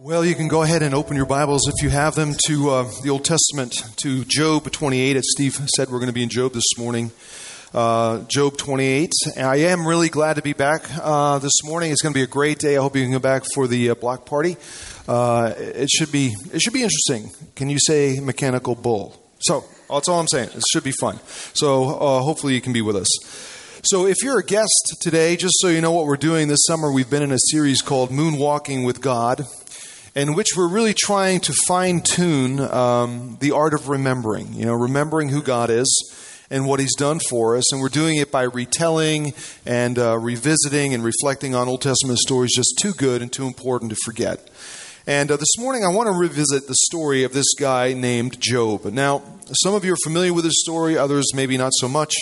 Well, you can go ahead and open your Bibles if you have them to uh, the Old Testament, to Job 28. As Steve said, we're going to be in Job this morning. Uh, Job 28. I am really glad to be back uh, this morning. It's going to be a great day. I hope you can come back for the uh, block party. Uh, it should be it should be interesting. Can you say mechanical bull? So that's all I'm saying. It should be fun. So uh, hopefully you can be with us. So, if you're a guest today, just so you know what we're doing this summer, we've been in a series called Moonwalking with God in which we're really trying to fine tune um, the art of remembering, you know, remembering who God is and what He's done for us. And we're doing it by retelling and uh, revisiting and reflecting on Old Testament stories just too good and too important to forget. And uh, this morning, I want to revisit the story of this guy named Job. Now, some of you are familiar with his story, others maybe not so much.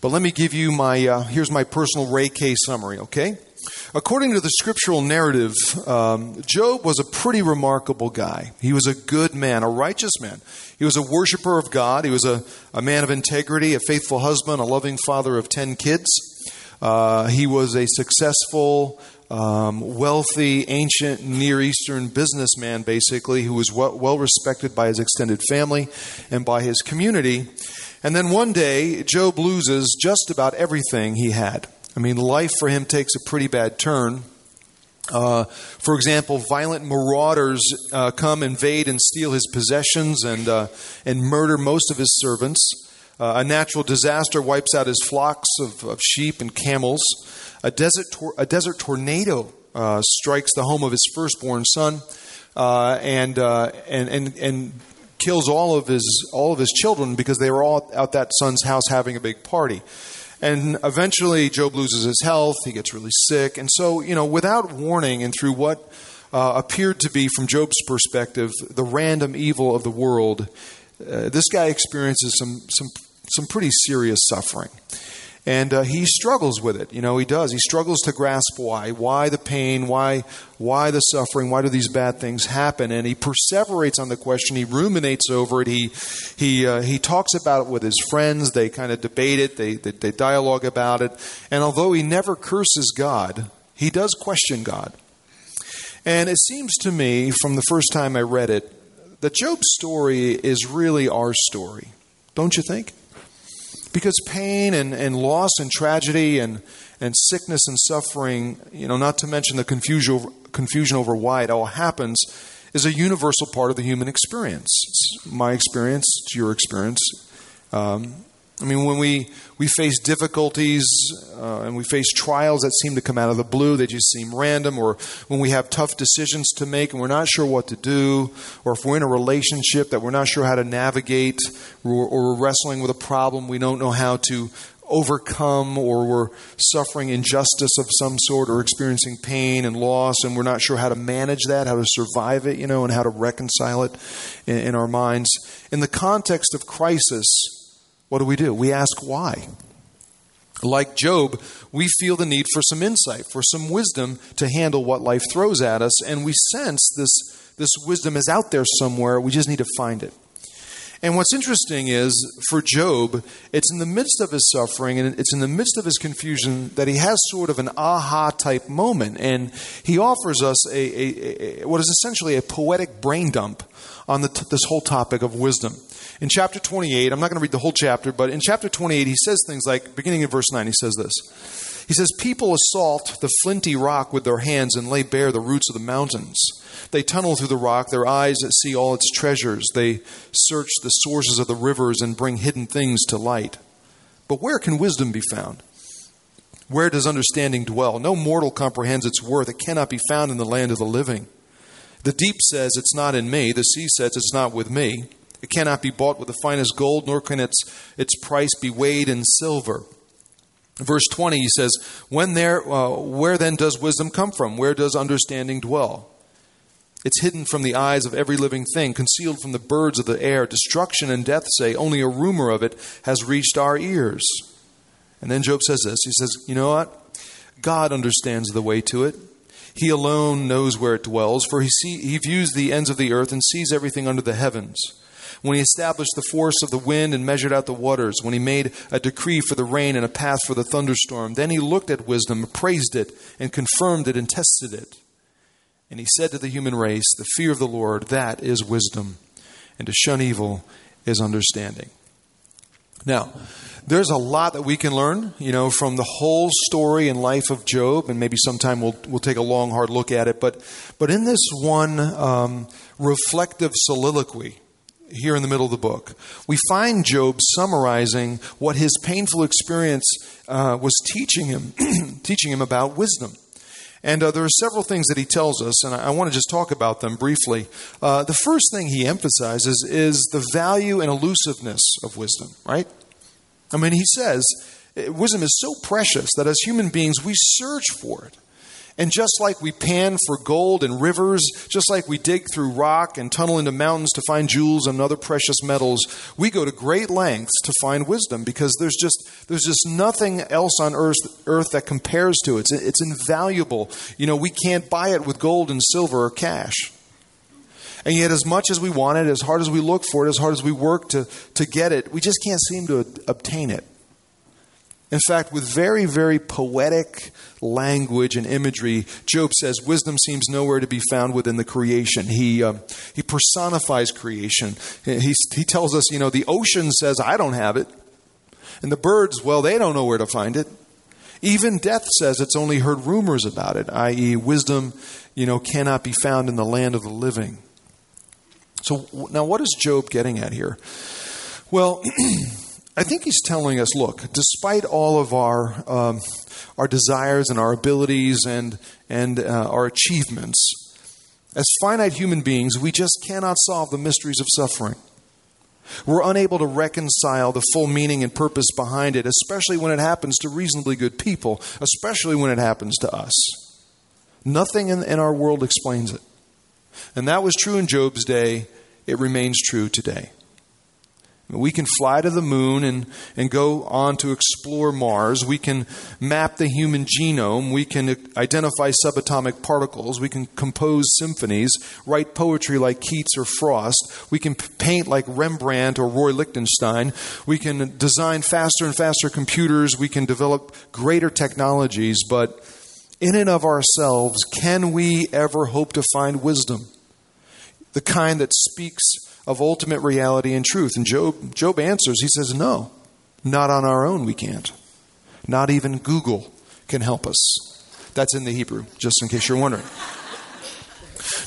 But let me give you my, uh, here's my personal Ray K summary, okay? According to the scriptural narrative, um, Job was a pretty remarkable guy. He was a good man, a righteous man. He was a worshiper of God. He was a, a man of integrity, a faithful husband, a loving father of 10 kids. Uh, he was a successful, um, wealthy, ancient Near Eastern businessman, basically, who was well, well respected by his extended family and by his community. And then one day, Job loses just about everything he had. I mean, life for him takes a pretty bad turn. Uh, for example, violent marauders uh, come, invade, and steal his possessions and, uh, and murder most of his servants. Uh, a natural disaster wipes out his flocks of, of sheep and camels. A desert, tor- a desert tornado uh, strikes the home of his firstborn son uh, and, and, and, and kills all of, his, all of his children because they were all at that son's house having a big party. And eventually, Job loses his health. He gets really sick. And so, you know, without warning and through what uh, appeared to be, from Job's perspective, the random evil of the world, uh, this guy experiences some, some, some pretty serious suffering. And uh, he struggles with it. You know, he does. He struggles to grasp why. Why the pain? Why, why the suffering? Why do these bad things happen? And he perseverates on the question. He ruminates over it. He, he, uh, he talks about it with his friends. They kind of debate it. They, they, they dialogue about it. And although he never curses God, he does question God. And it seems to me, from the first time I read it, that Job's story is really our story. Don't you think? Because pain and, and loss and tragedy and, and sickness and suffering, you know, not to mention the confusion, confusion over why it all happens, is a universal part of the human experience. It's my experience, it's your experience. Um, I mean, when we, we face difficulties uh, and we face trials that seem to come out of the blue, they just seem random, or when we have tough decisions to make and we're not sure what to do, or if we're in a relationship that we're not sure how to navigate, or, or we're wrestling with a problem we don't know how to overcome, or we're suffering injustice of some sort, or experiencing pain and loss, and we're not sure how to manage that, how to survive it, you know, and how to reconcile it in, in our minds. In the context of crisis, what do we do? We ask why. Like Job, we feel the need for some insight, for some wisdom to handle what life throws at us, and we sense this, this wisdom is out there somewhere. We just need to find it. And what's interesting is for Job, it's in the midst of his suffering and it's in the midst of his confusion that he has sort of an aha type moment. And he offers us a, a, a what is essentially a poetic brain dump on the, this whole topic of wisdom. In chapter 28, I'm not going to read the whole chapter, but in chapter 28, he says things like, beginning in verse 9, he says this. He says, People assault the flinty rock with their hands and lay bare the roots of the mountains. They tunnel through the rock, their eyes see all its treasures. They search the sources of the rivers and bring hidden things to light. But where can wisdom be found? Where does understanding dwell? No mortal comprehends its worth. It cannot be found in the land of the living. The deep says, It's not in me. The sea says, It's not with me. It cannot be bought with the finest gold, nor can its, its price be weighed in silver. Verse 20, he says, when there, uh, Where then does wisdom come from? Where does understanding dwell? It's hidden from the eyes of every living thing, concealed from the birds of the air. Destruction and death say, Only a rumor of it has reached our ears. And then Job says this He says, You know what? God understands the way to it. He alone knows where it dwells, for he, see, he views the ends of the earth and sees everything under the heavens when he established the force of the wind and measured out the waters, when he made a decree for the rain and a path for the thunderstorm. Then he looked at wisdom, praised it, and confirmed it and tested it. And he said to the human race, The fear of the Lord, that is wisdom, and to shun evil is understanding. Now, there's a lot that we can learn, you know, from the whole story and life of Job, and maybe sometime we'll we'll take a long, hard look at it. But but in this one um, reflective soliloquy here in the middle of the book, we find Job summarizing what his painful experience uh, was teaching him, teaching him about wisdom. And uh, there are several things that he tells us, and I, I want to just talk about them briefly. Uh, the first thing he emphasizes is the value and elusiveness of wisdom, right? I mean, he says eh, wisdom is so precious that as human beings, we search for it. And just like we pan for gold in rivers, just like we dig through rock and tunnel into mountains to find jewels and other precious metals, we go to great lengths to find wisdom because there's just there's just nothing else on earth earth that compares to it. It's, it's invaluable. You know, we can't buy it with gold and silver or cash. And yet, as much as we want it, as hard as we look for it, as hard as we work to, to get it, we just can't seem to obtain it. In fact, with very, very poetic language and imagery, Job says wisdom seems nowhere to be found within the creation. He, um, he personifies creation. He, he tells us, you know, the ocean says, I don't have it. And the birds, well, they don't know where to find it. Even death says it's only heard rumors about it, i.e., wisdom, you know, cannot be found in the land of the living. So now, what is Job getting at here? Well, I think he's telling us, look, despite all of our um, our desires and our abilities and and uh, our achievements, as finite human beings, we just cannot solve the mysteries of suffering. We're unable to reconcile the full meaning and purpose behind it, especially when it happens to reasonably good people, especially when it happens to us. Nothing in, in our world explains it. And that was true in Job's day, it remains true today. We can fly to the moon and, and go on to explore Mars. We can map the human genome. We can identify subatomic particles. We can compose symphonies, write poetry like Keats or Frost. We can paint like Rembrandt or Roy Lichtenstein. We can design faster and faster computers. We can develop greater technologies. But in and of ourselves, can we ever hope to find wisdom? the kind that speaks of ultimate reality and truth. And Job, Job answers, he says, No, not on our own we can't. Not even Google can help us. That's in the Hebrew, just in case you're wondering.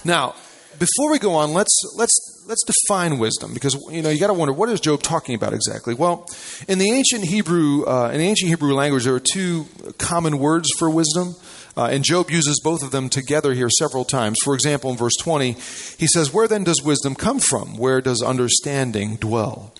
Now, before we go on, let's let's let's define wisdom because you know you got to wonder what is Job talking about exactly. Well, in the ancient Hebrew uh, in the ancient Hebrew language, there are two common words for wisdom. Uh, and Job uses both of them together here several times. For example, in verse 20, he says, Where then does wisdom come from? Where does understanding dwell?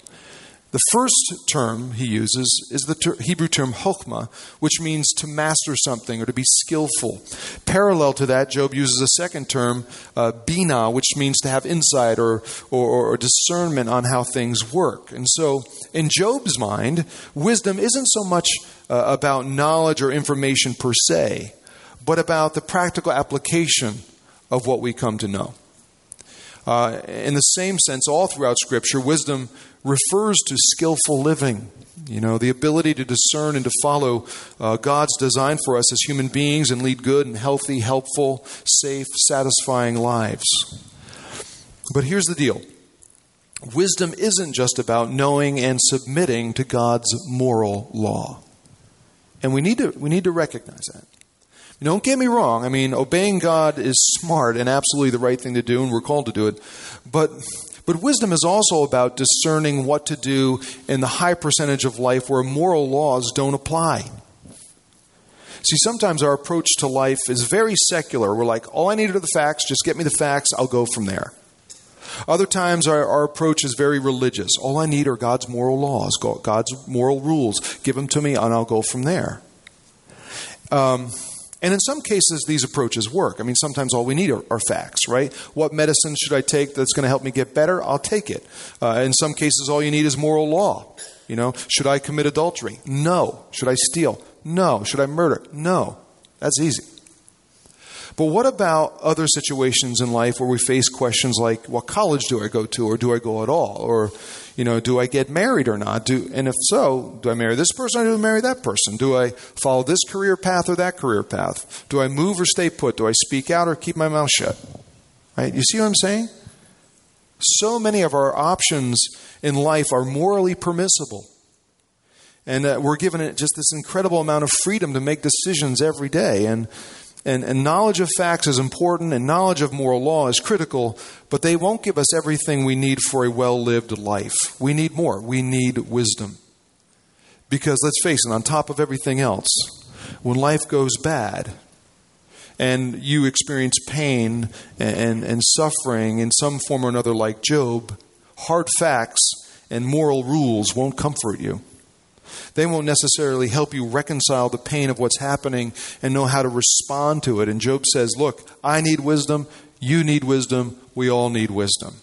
The first term he uses is the ter- Hebrew term chokmah, which means to master something or to be skillful. Parallel to that, Job uses a second term, uh, bina, which means to have insight or, or, or discernment on how things work. And so, in Job's mind, wisdom isn't so much uh, about knowledge or information per se, but about the practical application of what we come to know. Uh, in the same sense, all throughout Scripture, wisdom refers to skillful living. You know, the ability to discern and to follow uh, God's design for us as human beings and lead good and healthy, helpful, safe, satisfying lives. But here's the deal wisdom isn't just about knowing and submitting to God's moral law. And we need to, we need to recognize that. Don't get me wrong. I mean, obeying God is smart and absolutely the right thing to do, and we're called to do it. But but wisdom is also about discerning what to do in the high percentage of life where moral laws don't apply. See, sometimes our approach to life is very secular. We're like, all I need are the facts, just get me the facts, I'll go from there. Other times, our, our approach is very religious. All I need are God's moral laws, God's moral rules. Give them to me, and I'll go from there. Um, and in some cases, these approaches work. I mean, sometimes all we need are, are facts, right? What medicine should I take that's going to help me get better? I'll take it. Uh, in some cases, all you need is moral law. You know, should I commit adultery? No. Should I steal? No. Should I murder? No. That's easy. But what about other situations in life where we face questions like, what college do I go to, or do I go at all? Or, you know, do I get married or not? Do, and if so, do I marry this person or do I marry that person? Do I follow this career path or that career path? Do I move or stay put? Do I speak out or keep my mouth shut? Right? You see what I'm saying? So many of our options in life are morally permissible. And uh, we're given just this incredible amount of freedom to make decisions every day. And, and, and knowledge of facts is important, and knowledge of moral law is critical, but they won't give us everything we need for a well lived life. We need more. We need wisdom. Because let's face it, on top of everything else, when life goes bad, and you experience pain and, and, and suffering in some form or another, like Job, hard facts and moral rules won't comfort you. They won't necessarily help you reconcile the pain of what's happening and know how to respond to it. And Job says, Look, I need wisdom. You need wisdom. We all need wisdom.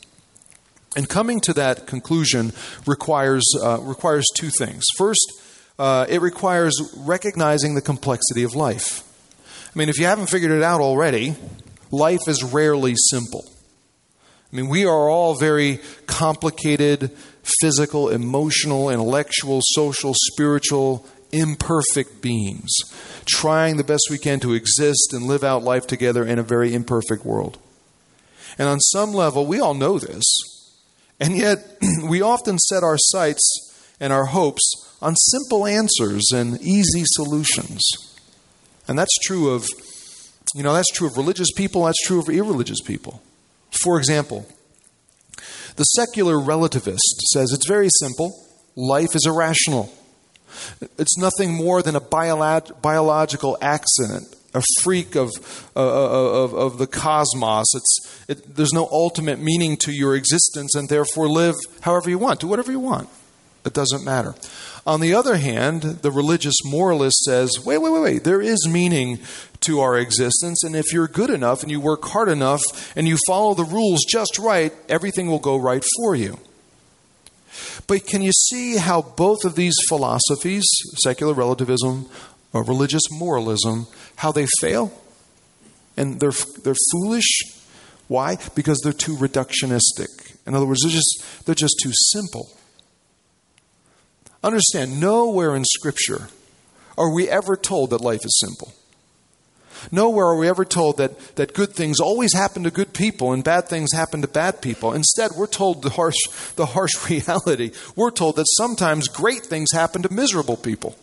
And coming to that conclusion requires, uh, requires two things. First, uh, it requires recognizing the complexity of life. I mean, if you haven't figured it out already, life is rarely simple. I mean, we are all very complicated, physical, emotional, intellectual, social, spiritual, imperfect beings, trying the best we can to exist and live out life together in a very imperfect world. And on some level, we all know this. And yet, we often set our sights and our hopes on simple answers and easy solutions. And that's true of, you know, that's true of religious people, that's true of irreligious people. For example, the secular relativist says it's very simple life is irrational. It's nothing more than a biolog- biological accident, a freak of, uh, of, of the cosmos. It's, it, there's no ultimate meaning to your existence, and therefore live however you want. Do whatever you want. It doesn't matter. On the other hand, the religious moralist says, wait, wait, wait, wait, there is meaning to our existence, and if you're good enough and you work hard enough and you follow the rules just right, everything will go right for you. But can you see how both of these philosophies, secular relativism or religious moralism, how they fail? And they're, they're foolish. Why? Because they're too reductionistic. In other words, they're just, they're just too simple. Understand, nowhere in Scripture are we ever told that life is simple. Nowhere are we ever told that, that good things always happen to good people and bad things happen to bad people. Instead, we're told the harsh, the harsh reality. We're told that sometimes great things happen to miserable people,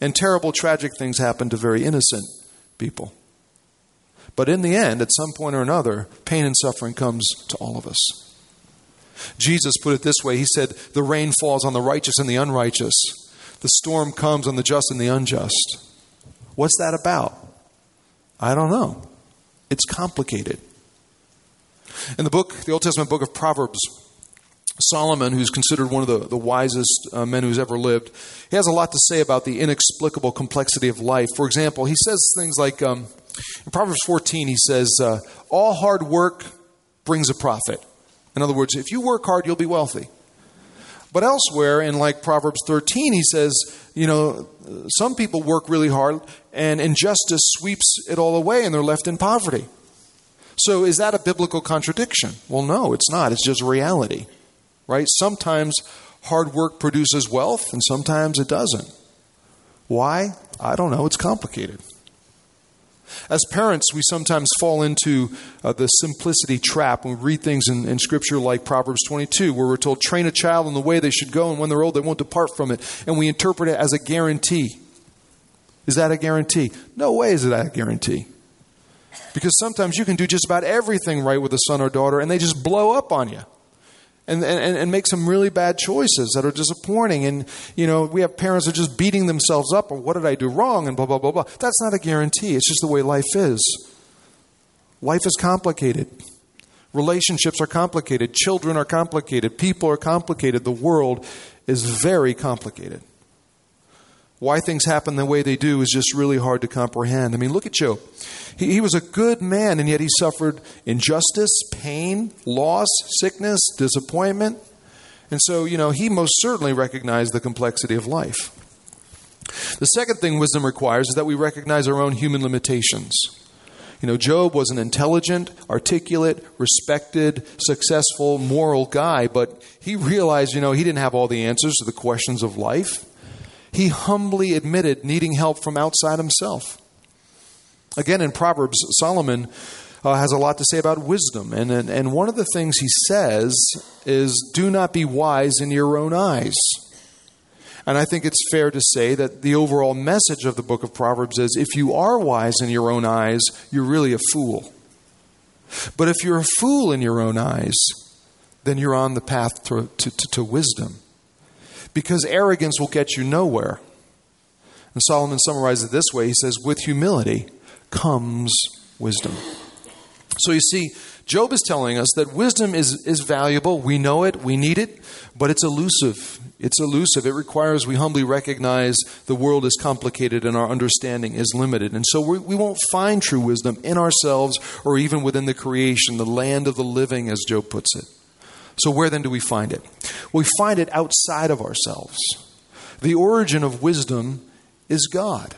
and terrible, tragic things happen to very innocent people. But in the end, at some point or another, pain and suffering comes to all of us. Jesus put it this way He said, The rain falls on the righteous and the unrighteous, the storm comes on the just and the unjust. What's that about? I don't know. It's complicated. In the book, the Old Testament book of Proverbs, Solomon, who's considered one of the, the wisest uh, men who's ever lived, he has a lot to say about the inexplicable complexity of life. For example, he says things like um, in Proverbs 14, he says, uh, All hard work brings a profit. In other words, if you work hard, you'll be wealthy. But elsewhere, in like Proverbs 13, he says, you know, some people work really hard and injustice sweeps it all away and they're left in poverty. So is that a biblical contradiction? Well, no, it's not. It's just reality, right? Sometimes hard work produces wealth and sometimes it doesn't. Why? I don't know. It's complicated. As parents, we sometimes fall into uh, the simplicity trap when we read things in, in, Scripture like Proverbs 22, where we're told, train a child in the way they should go, and when they're old, they won't depart from it. And we interpret it as a guarantee. Is that a guarantee? No way is that a guarantee. Because sometimes you can do just about everything right with a son or daughter, and they just blow up on you and, and, and make some really bad choices that are disappointing. And, you know, we have parents that are just beating themselves up, or what did I do wrong, and blah, blah, blah, blah. That's not a guarantee. It's just the way life is. Life is complicated. Relationships are complicated. Children are complicated. People are complicated. The world is very complicated. Why things happen the way they do is just really hard to comprehend. I mean, look at Job. He, he, was a good man, and yet he suffered injustice, pain, loss, sickness, disappointment. And so, you know, he most certainly recognized the complexity of life. The second thing wisdom requires is that we recognize our own human limitations. You know, Job was an intelligent, articulate, respected, successful, moral guy, but he realized, you know, he didn't have all the answers to the questions of life. He humbly admitted needing help from outside himself. Again, in Proverbs, Solomon uh, has a lot to say about wisdom. And, and, and one of the things he says is, Do not be wise in your own eyes. And I think it's fair to say that the overall message of the book of Proverbs is if you are wise in your own eyes, you're really a fool. But if you're a fool in your own eyes, then you're on the path to, to, to, to wisdom. Because arrogance will get you nowhere. And Solomon summarizes it this way he says, With humility comes wisdom. So you see, Job is telling us that wisdom is, is valuable. We know it, we need it, but it's elusive. It's elusive. It requires we humbly recognize the world is complicated and our understanding is limited. And so we, we won't find true wisdom in ourselves or even within the creation, the land of the living, as Job puts it. So, where then do we find it? We find it outside of ourselves. The origin of wisdom is God.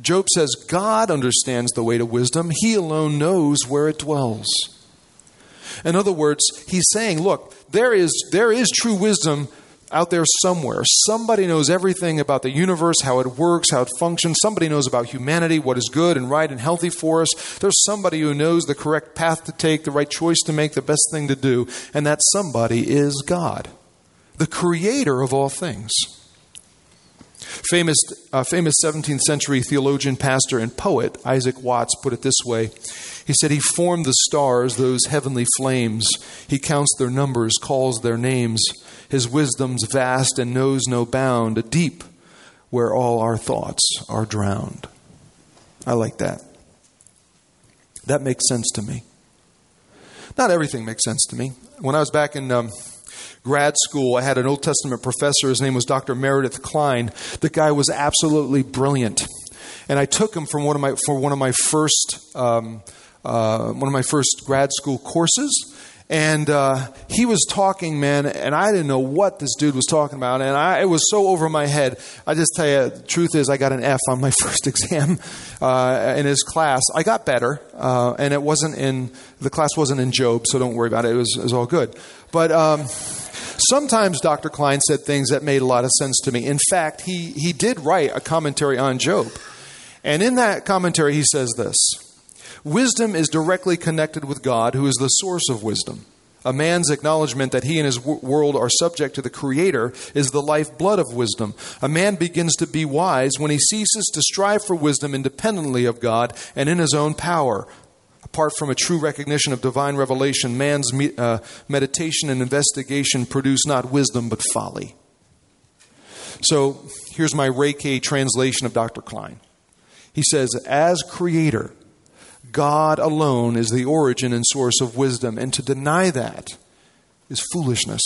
Job says God understands the way to wisdom, He alone knows where it dwells. In other words, he's saying, look, there is, there is true wisdom out there somewhere. Somebody knows everything about the universe, how it works, how it functions. Somebody knows about humanity, what is good and right and healthy for us. There's somebody who knows the correct path to take, the right choice to make, the best thing to do. And that somebody is God, the creator of all things. Famous, uh, famous 17th century theologian, pastor, and poet Isaac Watts put it this way. He said, He formed the stars, those heavenly flames. He counts their numbers, calls their names. His wisdom's vast and knows no bound, a deep where all our thoughts are drowned. I like that. That makes sense to me. Not everything makes sense to me. When I was back in um, grad school, I had an Old Testament professor. His name was Dr. Meredith Kline. The guy was absolutely brilliant, and I took him from one of my for one of my first um, uh, one of my first grad school courses. And uh, he was talking, man, and I didn't know what this dude was talking about, and I, it was so over my head. I just tell you, the truth is, I got an F on my first exam uh, in his class. I got better, uh, and it wasn't in the class wasn't in Job, so don't worry about it. It was, it was all good. But um, sometimes Dr. Kline said things that made a lot of sense to me. In fact, he he did write a commentary on Job, and in that commentary, he says this. Wisdom is directly connected with God, who is the source of wisdom. A man's acknowledgement that he and his world are subject to the Creator is the lifeblood of wisdom. A man begins to be wise when he ceases to strive for wisdom independently of God and in his own power. Apart from a true recognition of divine revelation, man's me- uh, meditation and investigation produce not wisdom but folly. So here's my K translation of Dr. Kline. He says, As creator, God alone is the origin and source of wisdom, and to deny that is foolishness.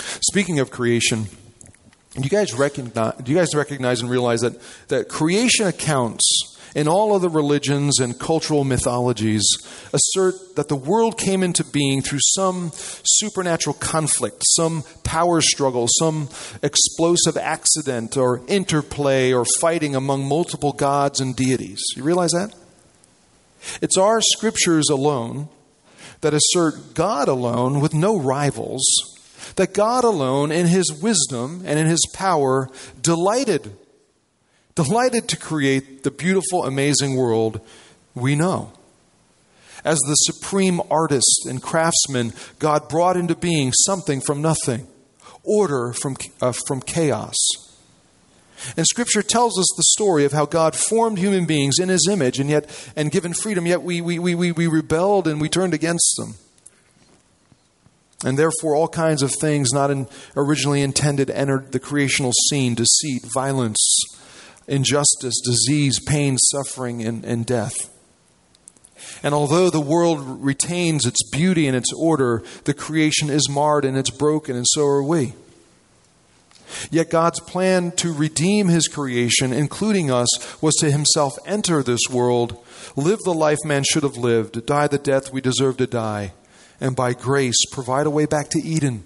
Speaking of creation, do you guys recognize, do you guys recognize and realize that, that creation accounts in all other religions and cultural mythologies assert that the world came into being through some supernatural conflict, some power struggle, some explosive accident or interplay or fighting among multiple gods and deities. You realize that? It's our scriptures alone that assert God alone with no rivals, that God alone in his wisdom and in his power delighted delighted to create the beautiful amazing world we know. As the supreme artist and craftsman, God brought into being something from nothing, order from, uh, from chaos. And Scripture tells us the story of how God formed human beings in His image and yet and given freedom, yet we, we, we, we, we rebelled and we turned against them. And therefore, all kinds of things not in, originally intended entered the creational scene deceit, violence, injustice, disease, pain, suffering, and, and death. And although the world retains its beauty and its order, the creation is marred and it's broken, and so are we. Yet God's plan to redeem his creation, including us, was to himself enter this world, live the life man should have lived, die the death we deserve to die, and by grace provide a way back to Eden,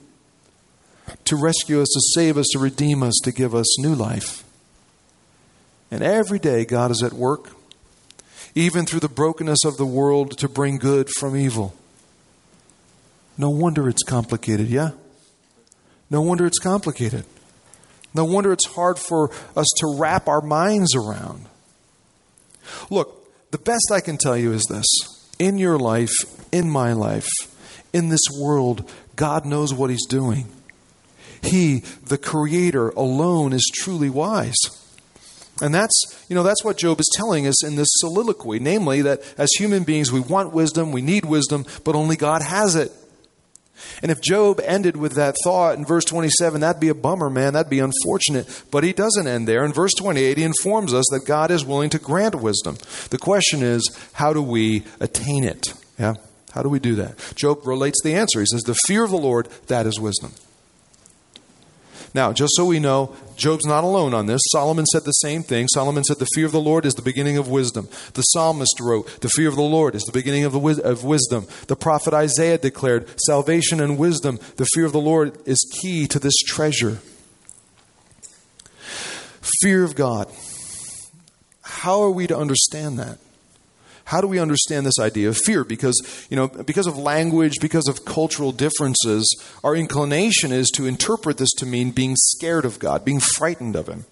to rescue us, to save us, to redeem us, to give us new life. And every day God is at work even through the brokenness of the world to bring good from evil. No wonder it's complicated, yeah? No wonder it's complicated. No wonder it's hard for us to wrap our minds around. Look, the best I can tell you is this in your life, in my life, in this world, God knows what He's doing. He, the Creator, alone is truly wise. And that's, you know, that's what Job is telling us in this soliloquy, namely that as human beings we want wisdom, we need wisdom, but only God has it. And if Job ended with that thought in verse 27, that'd be a bummer, man. That'd be unfortunate. But he doesn't end there. In verse 28, he informs us that God is willing to grant wisdom. The question is, how do we attain it? Yeah? How do we do that? Job relates the answer. He says, The fear of the Lord, that is wisdom. Now, just so we know, Job's not alone on this. Solomon said the same thing. Solomon said, The fear of the Lord is the beginning of wisdom. The psalmist wrote, The fear of the Lord is the beginning of, the of wisdom. The prophet Isaiah declared, Salvation and wisdom, the fear of the Lord is key to this treasure. Fear of God. How are we to understand that? How do we understand this idea of fear? Because, you know, because of language, because of cultural differences, our inclination is to interpret this to mean being scared of God, being frightened of Him.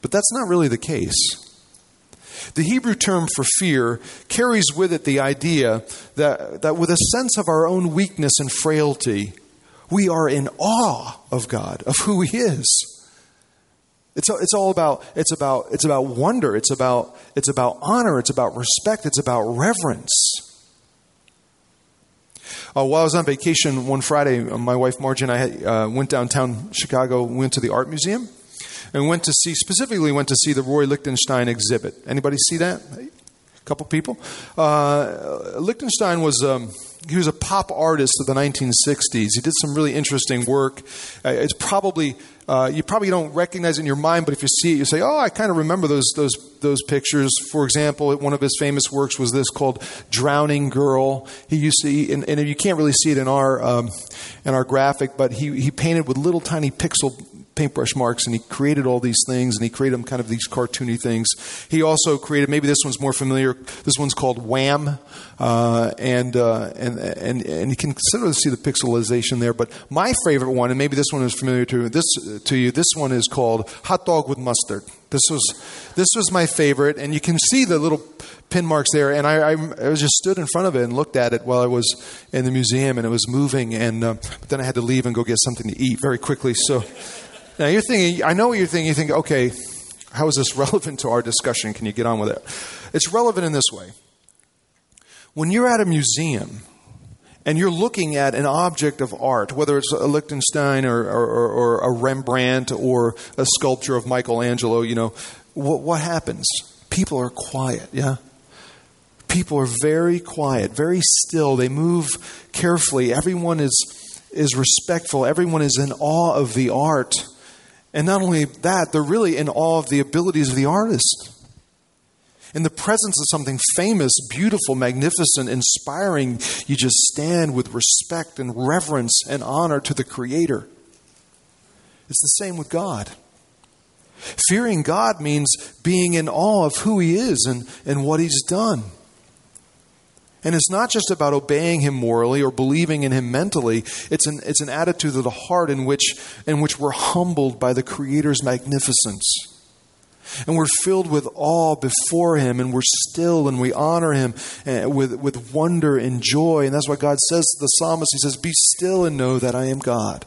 But that's not really the case. The Hebrew term for fear carries with it the idea that, that with a sense of our own weakness and frailty, we are in awe of God, of who He is. It's, it's all about it's about it's about wonder. It's about it's about honor. It's about respect. It's about reverence. Uh, while I was on vacation one Friday, my wife Margie and I uh, went downtown Chicago. Went to the art museum and went to see specifically went to see the Roy Lichtenstein exhibit. Anybody see that? Couple people. Uh, Lichtenstein was. Um, he was a pop artist of the 1960s. He did some really interesting work. Uh, it's probably uh, you probably don't recognize it in your mind, but if you see it, you say, "Oh, I kind of remember those those those pictures." For example, one of his famous works was this called "Drowning Girl." He used to, and, and you can't really see it in our um, in our graphic, but he he painted with little tiny pixel paintbrush marks and he created all these things and he created them kind of these cartoony things. He also created, maybe this one's more familiar, this one's called Wham. Uh, and, uh, and, and, and you can sort of see the pixelization there. But my favorite one, and maybe this one is familiar to, this, to you, this one is called Hot Dog with Mustard. This was, this was my favorite, and you can see the little pin marks there. And I, I, I, just stood in front of it and looked at it while I was in the museum, and it was moving. And uh, but then I had to leave and go get something to eat very quickly. So now you're thinking, I know what you're thinking. You think, okay, how is this relevant to our discussion? Can you get on with it? It's relevant in this way. When you're at a museum and you're looking at an object of art, whether it's a Lichtenstein or, or, or a Rembrandt or a sculpture of Michelangelo, you know, what, what happens? People are quiet, yeah? People are very quiet, very still. They move carefully. Everyone is, is respectful. Everyone is in awe of the art. And not only that, they're really in awe of the abilities of the artist. In the presence of something famous, beautiful, magnificent, inspiring, you just stand with respect and reverence and honor to the Creator. It's the same with God. Fearing God means being in awe of who He is and, and what He's done. And it's not just about obeying him morally or believing in him mentally. It's an, it's an attitude of the heart in which, in which we're humbled by the Creator's magnificence. And we're filled with awe before him, and we're still and we honor him eh, with, with wonder and joy. And that's what God says to the psalmist. He says, Be still and know that I am God.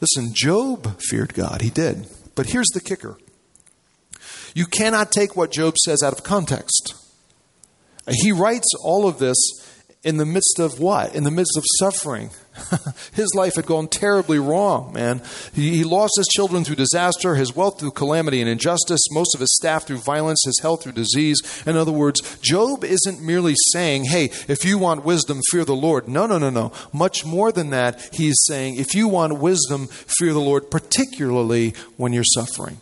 Listen, Job feared God. He did. But here's the kicker you cannot take what Job says out of context. He writes all of this in the midst of what? In the midst of suffering. his life had gone terribly wrong, man. He, he, lost his children through disaster, his wealth through calamity and injustice, most of his staff through violence, his health through disease. In other words, Job isn't merely saying, hey, if you want wisdom, fear the Lord. No, no, no, no. Much more than that, he's saying, if you want wisdom, fear the Lord, particularly when you're suffering.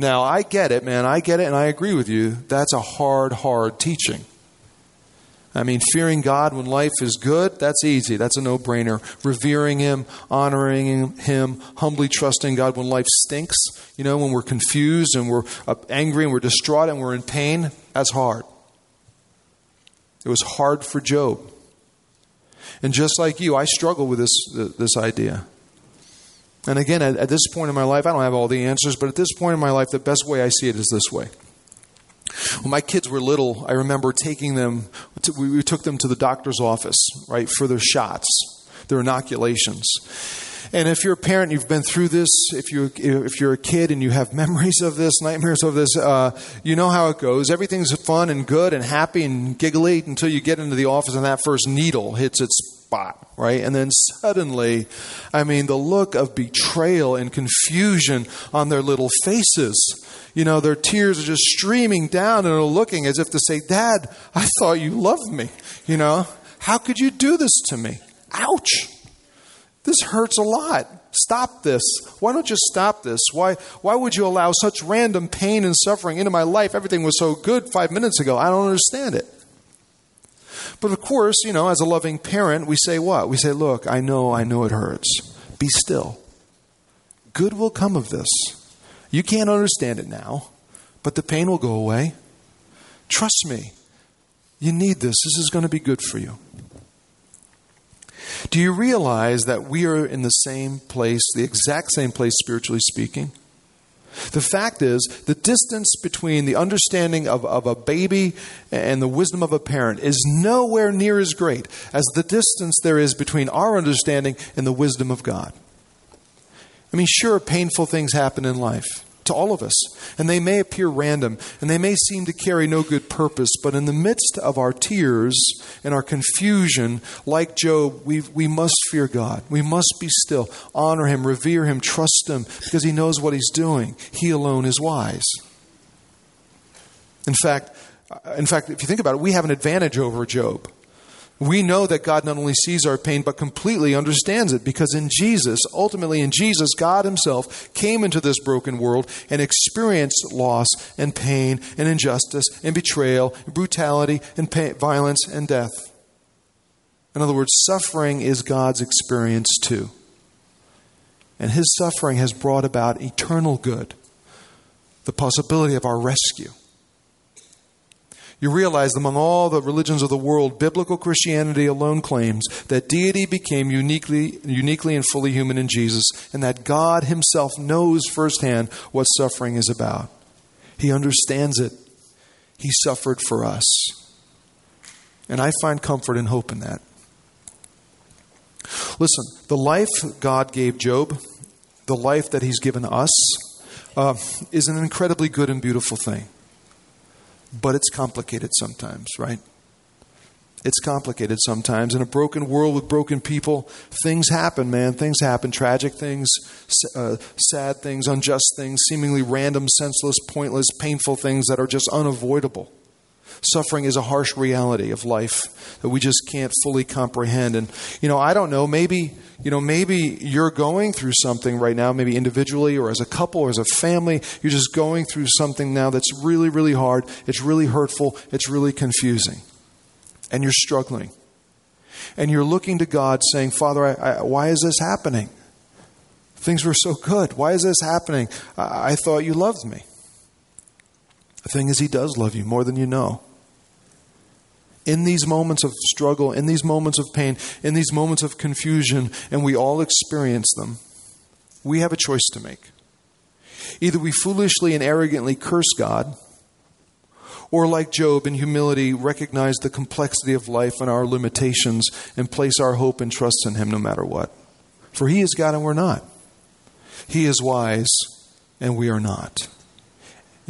Now, I get it, man. I get it, and I agree with you. That's a hard, hard teaching. I mean, fearing God when life is good, that's easy. That's a no brainer. Revering Him, honoring Him, humbly trusting God when life stinks, you know, when we're confused and we're uh, angry and we're distraught and we're in pain, that's hard. It was hard for Job. And just like you, I struggle with this, this idea. And again, at, at this point in my life, I don't have all the answers, but at this point in my life, the best way I see it is this way. When my kids were little, I remember taking them, to, we took them to the doctor's office, right, for their shots, their inoculations. And if you're a parent, you've been through this. If you if you're a kid and you have memories of this, nightmares of this, uh, you know how it goes. Everything's fun and good and happy and giggly until you get into the office and that first needle hits its spot, right? And then suddenly, I mean, the look of betrayal and confusion on their little faces. You know, their tears are just streaming down and they're looking as if to say, Dad, I thought you loved me. You know, how could you do this to me? Ouch. This hurts a lot. Stop this. Why don't you stop this? Why, why would you allow such random pain and suffering into my life? Everything was so good five minutes ago. I don't understand it. But of course, you know, as a loving parent, we say what? We say, look, I know, I know it hurts. Be still. Good will come of this. You can't understand it now, but the pain will go away. Trust me. You need this. This is going to be good for you. Do you realize that we are in the same place, the exact same place, spiritually speaking? The fact is, the distance between the understanding of, of a baby and the wisdom of a parent is nowhere near as great as the distance there is between our understanding and the wisdom of God. I mean, sure, painful things happen in life to all of us. And they may appear random and they may seem to carry no good purpose, but in the midst of our tears and our confusion, like Job, we, we must fear God. We must be still, honor Him, revere Him, trust Him, because He knows what He's doing. He alone is wise. In fact, in fact, if you think about it, we have an advantage over Job we know that God not only sees our pain, but completely understands it because in Jesus, ultimately in Jesus, God Himself came into this broken world and experienced loss and pain and injustice and betrayal and brutality and pain, violence and death. In other words, suffering is God's experience too. And His suffering has brought about eternal good, the possibility of our rescue you realize among all the religions of the world, biblical Christianity alone claims that deity became uniquely, uniquely and fully human in Jesus, and that God Himself knows firsthand what suffering is about. He understands it. He suffered for us. And I find comfort and hope in that. Listen, the life God gave Job, the life that He's given us, uh, is an incredibly good and beautiful thing but it's complicated sometimes, right? It's complicated sometimes. In a broken world with broken people, things happen, man. Things happen. Tragic things, uh, sad things, unjust things, seemingly random, senseless, pointless, painful things that are just unavoidable. Suffering is a harsh reality of life that we just can't fully comprehend. And, you know, I don't know, maybe, you know, maybe you're going through something right now, maybe individually or as a couple or as a family. You're just going through something now that's really, really hard. It's really hurtful. It's really confusing. And you're struggling. And you're looking to God saying, Father, I, I, why is this happening? Things were so good. Why is this happening? I, I thought you loved me. The thing is, He does love you more than you know in these moments of struggle, in these moments of pain, in these moments of confusion, and we all experience them, we have a choice to make. Either we foolishly and arrogantly curse God, or like Job, in humility, recognize the complexity of life and our limitations and place our hope and trust in Him no matter what. For He is God and we're not. He is wise and we are not.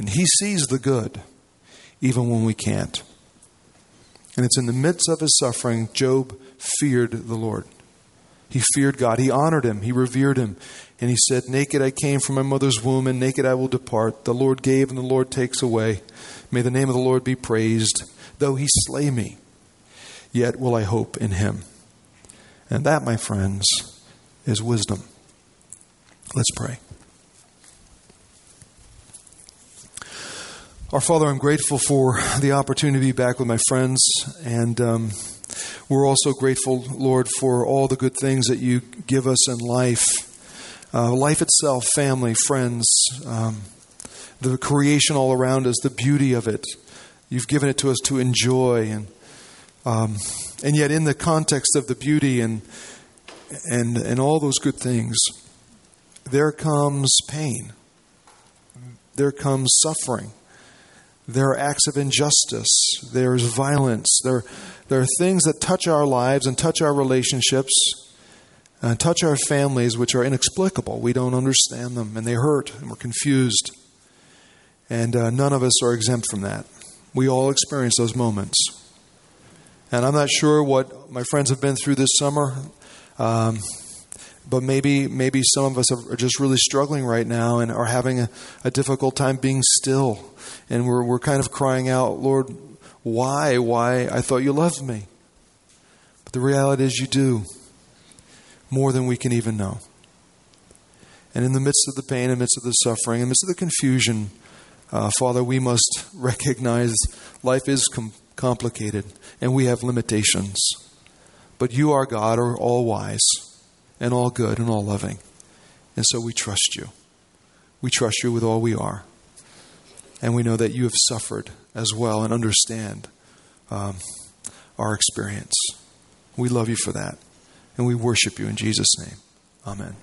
And He sees the good even when we can't. And it's in the midst of his suffering, Job feared the Lord. He feared God. He honored him. He revered him. And he said, Naked I came from my mother's womb, and naked I will depart. The Lord gave, and the Lord takes away. May the name of the Lord be praised. Though he slay me, yet will I hope in him. And that, my friends, is wisdom. Let's pray. Our Father, I'm grateful for the opportunity to be back with my friends, and um, we're also grateful, Lord, for all the good things that you give us in life uh, life itself, family, friends, um, the creation all around us, the beauty of it. You've given it to us to enjoy, and um, and yet, in the context of the beauty and and and all those good things, there comes pain. There comes suffering there are acts of injustice. There's violence. There, there are things that touch our lives and touch our relationships and touch our families which are inexplicable. We don't understand them and they hurt and we're confused. And uh, none of us are exempt from that. We all experience those moments. And I'm not sure what my friends have been through this summer. Um, but maybe maybe some of us are just really struggling right now and are having a, a difficult time being still. And we're, we're kind of crying out lord why why i thought you loved me? But the reality is you do more than we can even know. And in the midst of the pain in the midst of the suffering in the midst of the confusion uh, father we must recognize life is com- complicated and we have limitations. But you are god are all wise and all good and all loving. And so we trust you. We trust you with all we are. And we know that you have suffered as well and understand um, our experience. We love you for that. And we worship you in Jesus' name. Amen.